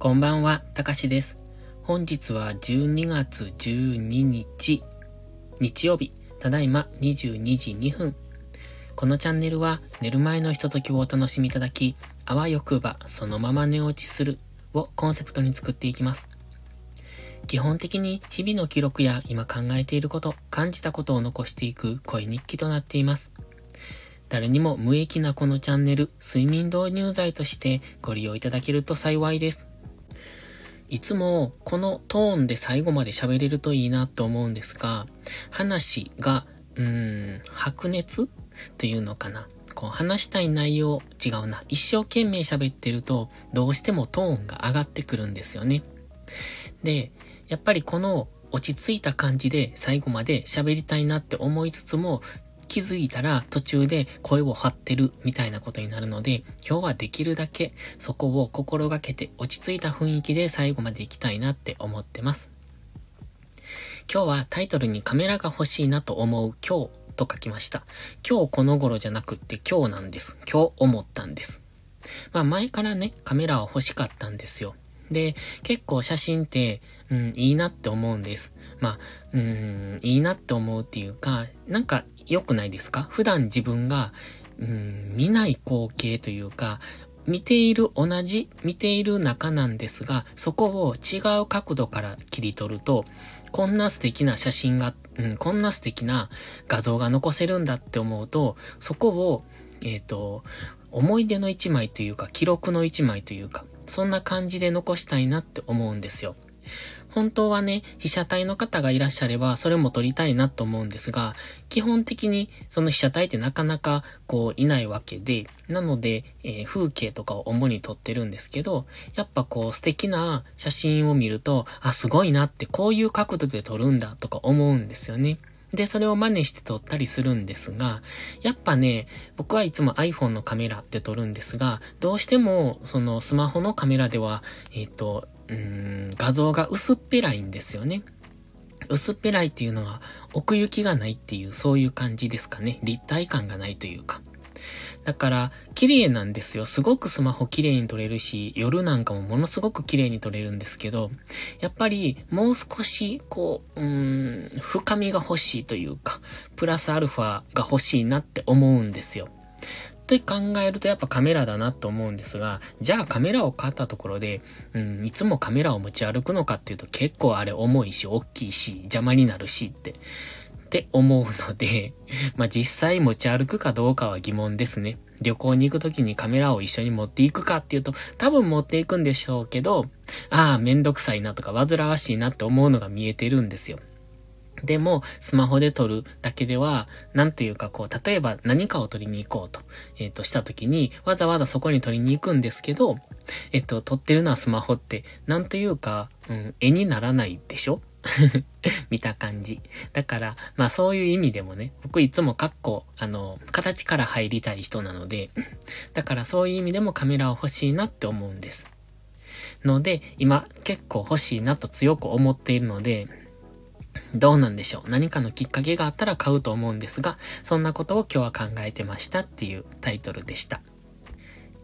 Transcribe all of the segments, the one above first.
こんばんは、たかしです。本日は12月12日、日曜日、ただいま22時2分。このチャンネルは寝る前のひとときをお楽しみいただき、あわよくばそのまま寝落ちするをコンセプトに作っていきます。基本的に日々の記録や今考えていること、感じたことを残していく声日記となっています。誰にも無益なこのチャンネル、睡眠導入剤としてご利用いただけると幸いです。いつもこのトーンで最後まで喋れるといいなと思うんですが、話が、うーん、白熱というのかな。こう話したい内容違うな。一生懸命喋ってると、どうしてもトーンが上がってくるんですよね。で、やっぱりこの落ち着いた感じで最後まで喋りたいなって思いつつも、気づいたら途中で声を張ってるみたいなことになるので、今日はできるだけそこを心がけて落ち着いた雰囲気で最後まで行きたいなって思ってます。今日はタイトルにカメラが欲しいなと思う今日と書きました。今日この頃じゃなくって今日なんです。今日思ったんです。まあ前からね、カメラは欲しかったんですよ。で、結構写真って、うん、いいなって思うんです。まあ、うん、いいなって思うっていうか、なんか良くないですか？普段自分が、うん、見ない光景というか、見ている同じ、見ている中なんですが、そこを違う角度から切り取ると、こんな素敵な写真が、うん、こんな素敵な画像が残せるんだって思うと、そこを、えっ、ー、と、思い出の一枚というか、記録の一枚というか、そんな感じで残したいなって思うんですよ。本当はね、被写体の方がいらっしゃれば、それも撮りたいなと思うんですが、基本的にその被写体ってなかなかこういないわけで、なので、えー、風景とかを主に撮ってるんですけど、やっぱこう素敵な写真を見ると、あ、すごいなってこういう角度で撮るんだとか思うんですよね。で、それを真似して撮ったりするんですが、やっぱね、僕はいつも iPhone のカメラで撮るんですが、どうしても、そのスマホのカメラでは、えっ、ー、と、うん、画像が薄っぺらいんですよね。薄っぺらいっていうのは奥行きがないっていうそういう感じですかね。立体感がないというか。だから、綺麗なんですよ。すごくスマホ綺麗に撮れるし、夜なんかもものすごく綺麗に撮れるんですけど、やっぱりもう少し、こう、うーん、深みが欲しいというか、プラスアルファが欲しいなって思うんですよ。と考えるとやっぱカメラだなと思うんですが、じゃあカメラを買ったところで、うん、いつもカメラを持ち歩くのかっていうと結構あれ重いし、大きいし、邪魔になるしって、って思うので、まあ、実際持ち歩くかどうかは疑問ですね。旅行に行くときにカメラを一緒に持っていくかっていうと、多分持っていくんでしょうけど、ああ、めんどくさいなとか煩わしいなって思うのが見えてるんですよ。でも、スマホで撮るだけでは、なんというかこう、例えば何かを撮りに行こうと、えっ、ー、と、した時に、わざわざそこに撮りに行くんですけど、えっ、ー、と、撮ってるのはスマホって、なんというか、うん、絵にならないでしょ？見た感じ。だから、まあそういう意味でもね、僕いつもカッコ、あの、形から入りたい人なので、だからそういう意味でもカメラを欲しいなって思うんです。ので、今結構欲しいなと強く思っているので、どうなんでしょう？何かのきっかけがあったら買うと思うんですが、そんなことを今日は考えてましたっていうタイトルでした。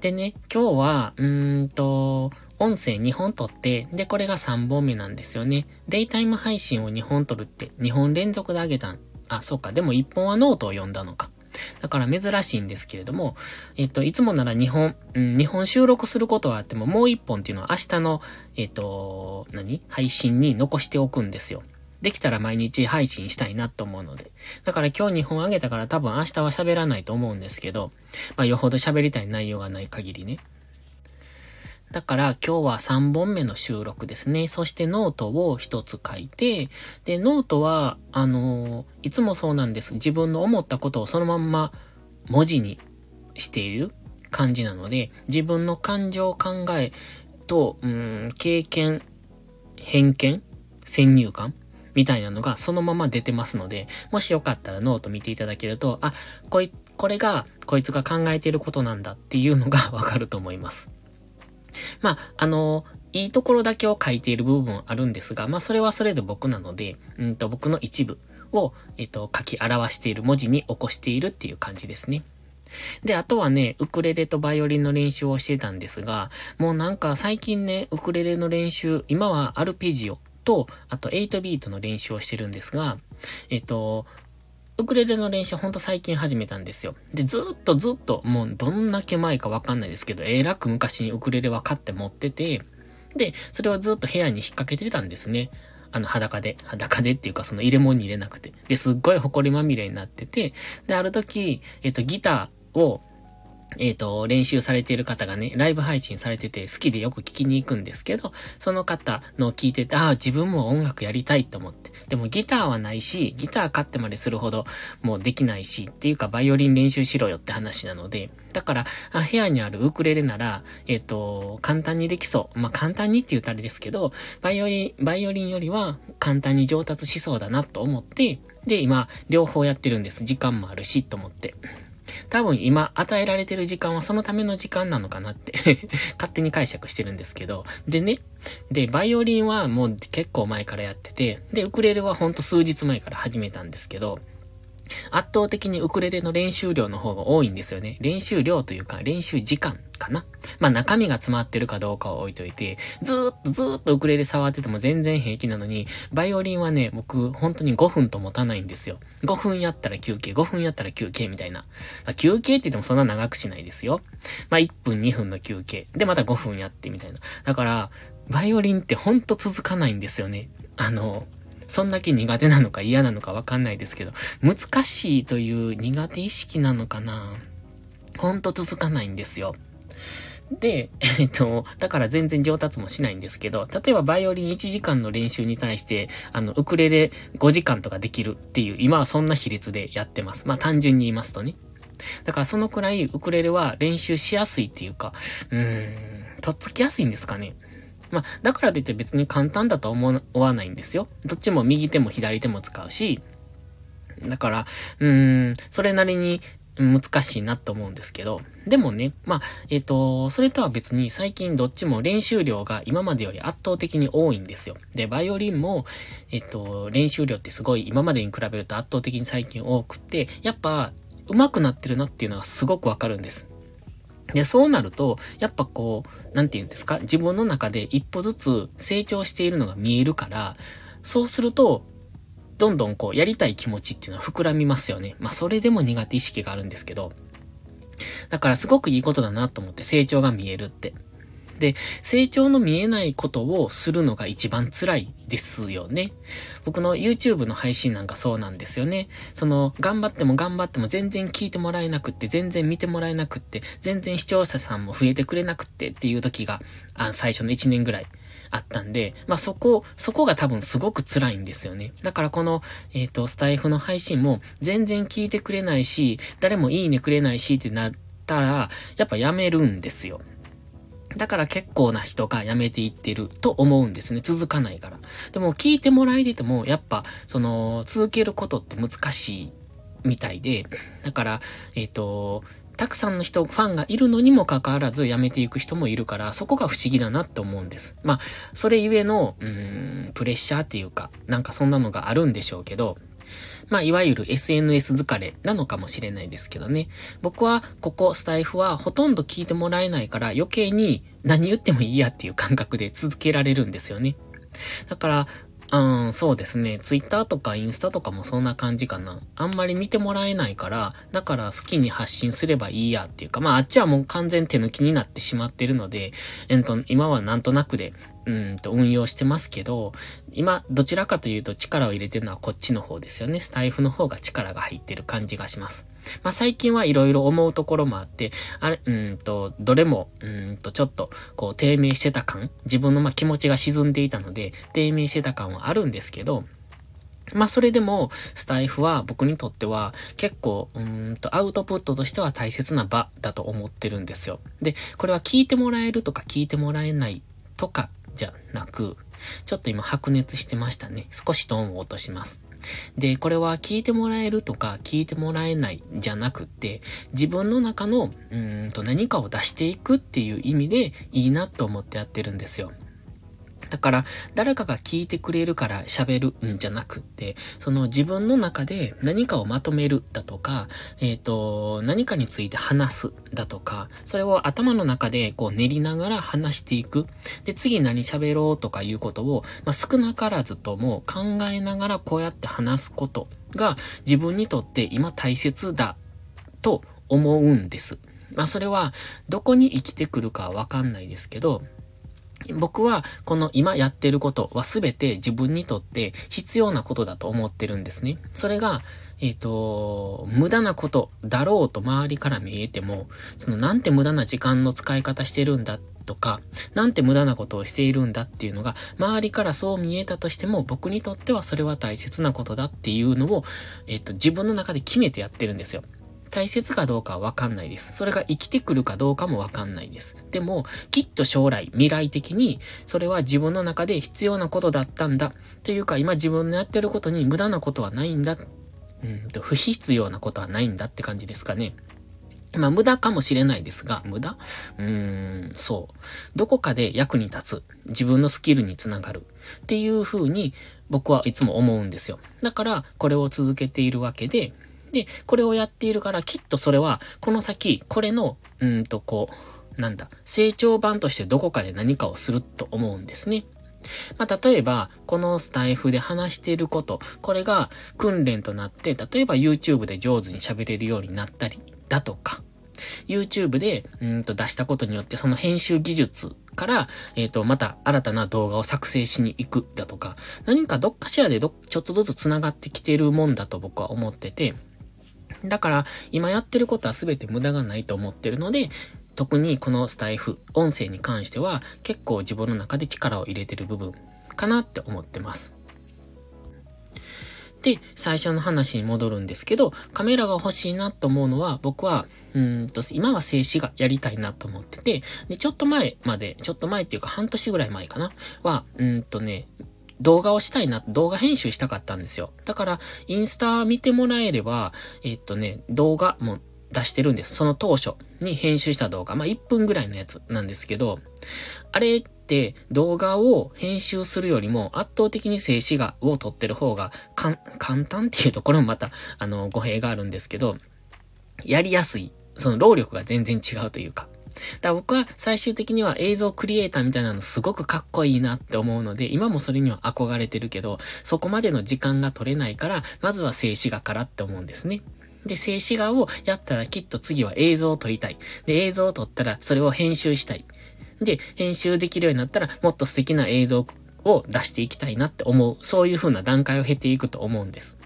でね、今日は、うーんと、音声2本撮って、で、これが3本目なんですよね。デイタイム配信を2本撮るって2本連続であげたん。あ、そうか。でも1本はノートを読んだのか。だから珍しいんですけれども、えっと、いつもなら2本、うん、2本収録することはあっても、もう1本っていうのは明日の、えっと、何？配信に残しておくんですよ。できたら毎日配信したいなと思うので。だから今日2本あげたから多分明日は喋らないと思うんですけど、まあよほど喋りたい内容がない限りね。だから今日は3本目の収録ですね。そしてノートを1つ書いて、で、ノートは、あのー、いつもそうなんです。自分の思ったことをそのまんま文字にしている感じなので、自分の感情、考えと、うん、経験、偏見、先入観みたいなのがそのまま出てますので、もしよかったらノート見ていただけると、あ、こい、これがこいつが考えていることなんだっていうのが わかると思います。まあ、あの、いいところだけを書いている部分あるんですが、まあ、それはそれで僕なので、うんと、僕の一部を、えっと、書き表している文字に起こしているっていう感じですね。で、あとはね、ウクレレとバイオリンの練習をしてたんですが、もうなんか最近ね、ウクレレの練習、今はアルペジオと、あと8ビートの練習をしてるんですが、えっと、ウクレレの練習ほんと最近始めたんですよ。で、ずっとずっと、もうどんだけ前かわかんないですけど、えらく昔にウクレレは買って持ってて、で、それをずっと部屋に引っ掛けてたんですね。あの、裸で。裸でっていうか、その入れ物に入れなくて。で、すっごい埃まみれになってて、で、ある時、えっと、ギターを、えっ、ー、と、練習されている方がね、ライブ配信されてて好きでよく聞きに行くんですけど、その方の聞いてて、ああ、自分も音楽やりたいと思って。でもギターはないし、ギター買ってまでするほどもうできないし、っていうかバイオリン練習しろよって話なので、だから、あ部屋にあるウクレレなら、えっ、ー、と、簡単にできそう。まあ、簡単にって言うとあれですけど、バイオリン、バイオリンよりは簡単に上達しそうだなと思って、で、今、両方やってるんです。時間もあるし、と思って。多分今与えられてる時間はそのための時間なのかなって 勝手に解釈してるんですけど。でね、で、バイオリンはもう結構前からやってて、で、ウクレレはほんと数日前から始めたんですけど、圧倒的にウクレレの練習量の方が多いんですよね。練習量というか練習時間かな。まあ中身が詰まってるかどうかを置いといて、ずーっとずーっとウクレレ触ってても全然平気なのに、バイオリンはね、僕本当に5分と持たないんですよ。5分やったら休憩、5分やったら休憩みたいな。まあ、休憩って言ってもそんな長くしないですよ。まあ1分2分の休憩。でまた5分やってみたいな。だから、バイオリンってほんと続かないんですよね。あの、そんだけ苦手なのか嫌なのかわかんないですけど、難しいという苦手意識なのかなほんと続かないんですよ。で、えっと、だから全然上達もしないんですけど、例えばバイオリン1時間の練習に対して、あの、ウクレレ5時間とかできるっていう、今はそんな比率でやってます。まあ単純に言いますとね。だからそのくらいウクレレは練習しやすいっていうか、うーん、とっつきやすいんですかね。まあ、だからといって別に簡単だと思わないんですよ。どっちも右手も左手も使うし、だから、うーん、それなりに難しいなと思うんですけど、でもね、まあ、えっ、ー、と、それとは別に最近どっちも練習量が今までより圧倒的に多いんですよ。で、バイオリンも、えっ、ー、と、練習量ってすごい今までに比べると圧倒的に最近多くて、やっぱ上手くなってるなっていうのがすごくわかるんです。で、そうなると、やっぱこう、なんて言うんですか、自分の中で一歩ずつ成長しているのが見えるから、そうすると、どんどんこう、やりたい気持ちっていうのは膨らみますよね。まあ、それでも苦手意識があるんですけど。だからすごくいいことだなと思って成長が見えるって。で、成長の見えないことをするのが一番辛いですよね。僕の YouTube の配信なんかそうなんですよね。その、頑張っても頑張っても全然聞いてもらえなくって、全然見てもらえなくって、全然視聴者さんも増えてくれなくってっていう時が、あ最初の1年ぐらいあったんで、まあ、そこ、そこが多分すごく辛いんですよね。だからこの、えっ、ー、と、スタイフの配信も全然聞いてくれないし、誰もいいねくれないしってなったら、やっぱやめるんですよ。だから結構な人が辞めていってると思うんですね。続かないから。でも聞いてもらえてても、やっぱ、その、続けることって難しいみたいで、だから、えっ、ー、と、たくさんの人、ファンがいるのにもかかわらず辞めていく人もいるから、そこが不思議だなって思うんです。まあ、それゆえの、うーん、プレッシャーっていうか、なんかそんなのがあるんでしょうけど、まあ、いわゆる SNS 疲れなのかもしれないですけどね。僕は、ここ、スタイフはほとんど聞いてもらえないから余計に何言ってもいいやっていう感覚で続けられるんですよね。だから、うん、そうですね。ツイッターとかインスタとかもそんな感じかな。あんまり見てもらえないから、だから好きに発信すればいいやっていうか、まああっちはもう完全手抜きになってしまってるので、えっと、今はなんとなくで、うんと運用してますけど、今、どちらかというと力を入れてるのはこっちの方ですよね。スタイフの方が力が入ってる感じがします。まあ最近はいろいろ思うところもあって、あれ、うんと、どれも、うんと、ちょっと、こう、低迷してた感自分のま気持ちが沈んでいたので、低迷してた感はあるんですけど、まあ、それでも、スタイフは僕にとっては結構、うんと、アウトプットとしては大切な場だと思ってるんですよ。で、これは聞いてもらえるとか聞いてもらえないとかじゃなく、ちょっと今白熱してましたね。少しトーンを落とします。で、これは聞いてもらえるとか聞いてもらえないじゃなくって、自分の中の、うんと何かを出していくっていう意味でいいなと思ってやってるんですよ。だから、誰かが聞いてくれるから喋るんじゃなくって、その自分の中で何かをまとめるだとか、えっ、ー、と、何かについて話すだとか、それを頭の中でこう練りながら話していく。で、次何喋ろうとかいうことを、まあ、少なからずとも考えながらこうやって話すことが自分にとって今大切だと思うんです。まあそれはどこに生きてくるかわかんないですけど、僕はこの今やってることは全て自分にとって必要なことだと思ってるんですね。それが、えっ、ー、と、無駄なことだろうと周りから見えても、そのなんて無駄な時間の使い方してるんだとか、なんて無駄なことをしているんだっていうのが、周りからそう見えたとしても、僕にとってはそれは大切なことだっていうのを、えっ、ー、と、自分の中で決めてやってるんですよ。大切かどうかはわかんないです。それが生きてくるかどうかもわかんないです。でも、きっと将来、未来的に、それは自分の中で必要なことだったんだ。というか、今自分のやってることに無駄なことはないんだ。うんと、不必要なことはないんだって感じですかね。まあ、無駄かもしれないですが、無駄？うーん、そう。どこかで役に立つ。自分のスキルにつながる。っていう風に、僕はいつも思うんですよ。だから、これを続けているわけで、で、これをやっているから、きっとそれは、この先、これの、うんとこう、なんだ、成長版としてどこかで何かをすると思うんですね。まあ、例えば、このスタイフで話していること、これが訓練となって、例えば YouTube で上手に喋れるようになったり、だとか、YouTube で、うんと出したことによってその編集技術から、えっ、ー、と、また新たな動画を作成しに行くだとか、何かどっかしらでど、ちょっとずつ繋がってきているもんだと僕は思ってて、だから、今やってることは全て無駄がないと思ってるので、特にこのスタイフ、音声に関しては結構自分の中で力を入れてる部分かなって思ってます。で、最初の話に戻るんですけど、カメラが欲しいなと思うのは、僕は、うんと、今は静止画やりたいなと思ってて、で、ちょっと前まで、ちょっと前っていうか半年ぐらい前かな、は、うんとね、動画をしたいな、動画編集したかったんですよ。だから、インスタ見てもらえれば、えっとね、動画も出してるんです。その当初に編集した動画。まあ、1分ぐらいのやつなんですけど、あれって動画を編集するよりも圧倒的に静止画を撮ってる方が簡単っていうところもまた、あの、語弊があるんですけど、やりやすい。その労力が全然違うというか。だから僕は最終的には映像クリエイターみたいなのすごくかっこいいなって思うので、今もそれには憧れてるけど、そこまでの時間が取れないから、まずは静止画からって思うんですね。で、静止画をやったらきっと次は映像を撮りたい。で、映像を撮ったらそれを編集したい。で、編集できるようになったらもっと素敵な映像を出していきたいなって思う。そういう風な段階を経ていくと思うんです。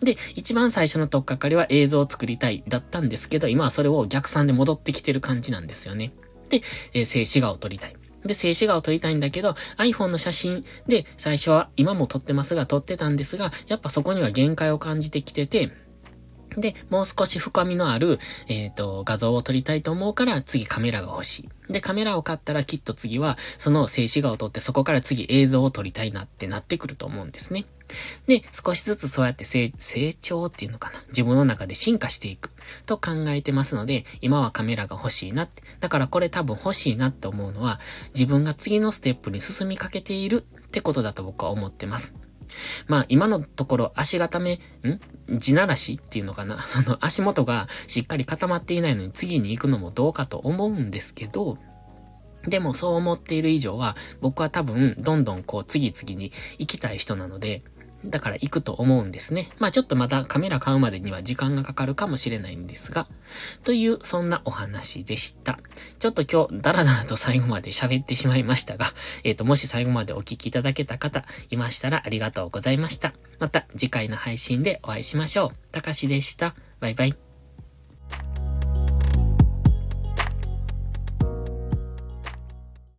で、一番最初のとっかかりは映像を作りたいだったんですけど、今はそれを逆算で戻ってきてる感じなんですよね。で、えー、静止画を撮りたい。で、静止画を撮りたいんだけど、iPhone の写真で最初は今も撮ってますが撮ってたんですが、やっぱそこには限界を感じてきてて、で、もう少し深みのある、えっ、ー、と、画像を撮りたいと思うから次カメラが欲しい。で、カメラを買ったらきっと次は、その静止画を撮ってそこから次映像を撮りたいなってなってくると思うんですね。で、少しずつそうやって成長っていうのかな。自分の中で進化していくと考えてますので、今はカメラが欲しいなって。だからこれ多分欲しいなって思うのは、自分が次のステップに進みかけているってことだと僕は思ってます。まあ今のところ足固め、ん？地ならしっていうのかな その足元がしっかり固まっていないのに次に行くのもどうかと思うんですけど、でもそう思っている以上は、僕は多分、どんどんこう次々に行きたい人なので、だから行くと思うんですね。まあちょっとまたカメラ買うまでには時間がかかるかもしれないんですが、というそんなお話でした。ちょっと今日だらだらと最後まで喋ってしまいましたが、えっ、ー、と、もし最後までお聞きいただけた方いましたらありがとうございました。また次回の配信でお会いしましょう。たかしでした。バイバイ。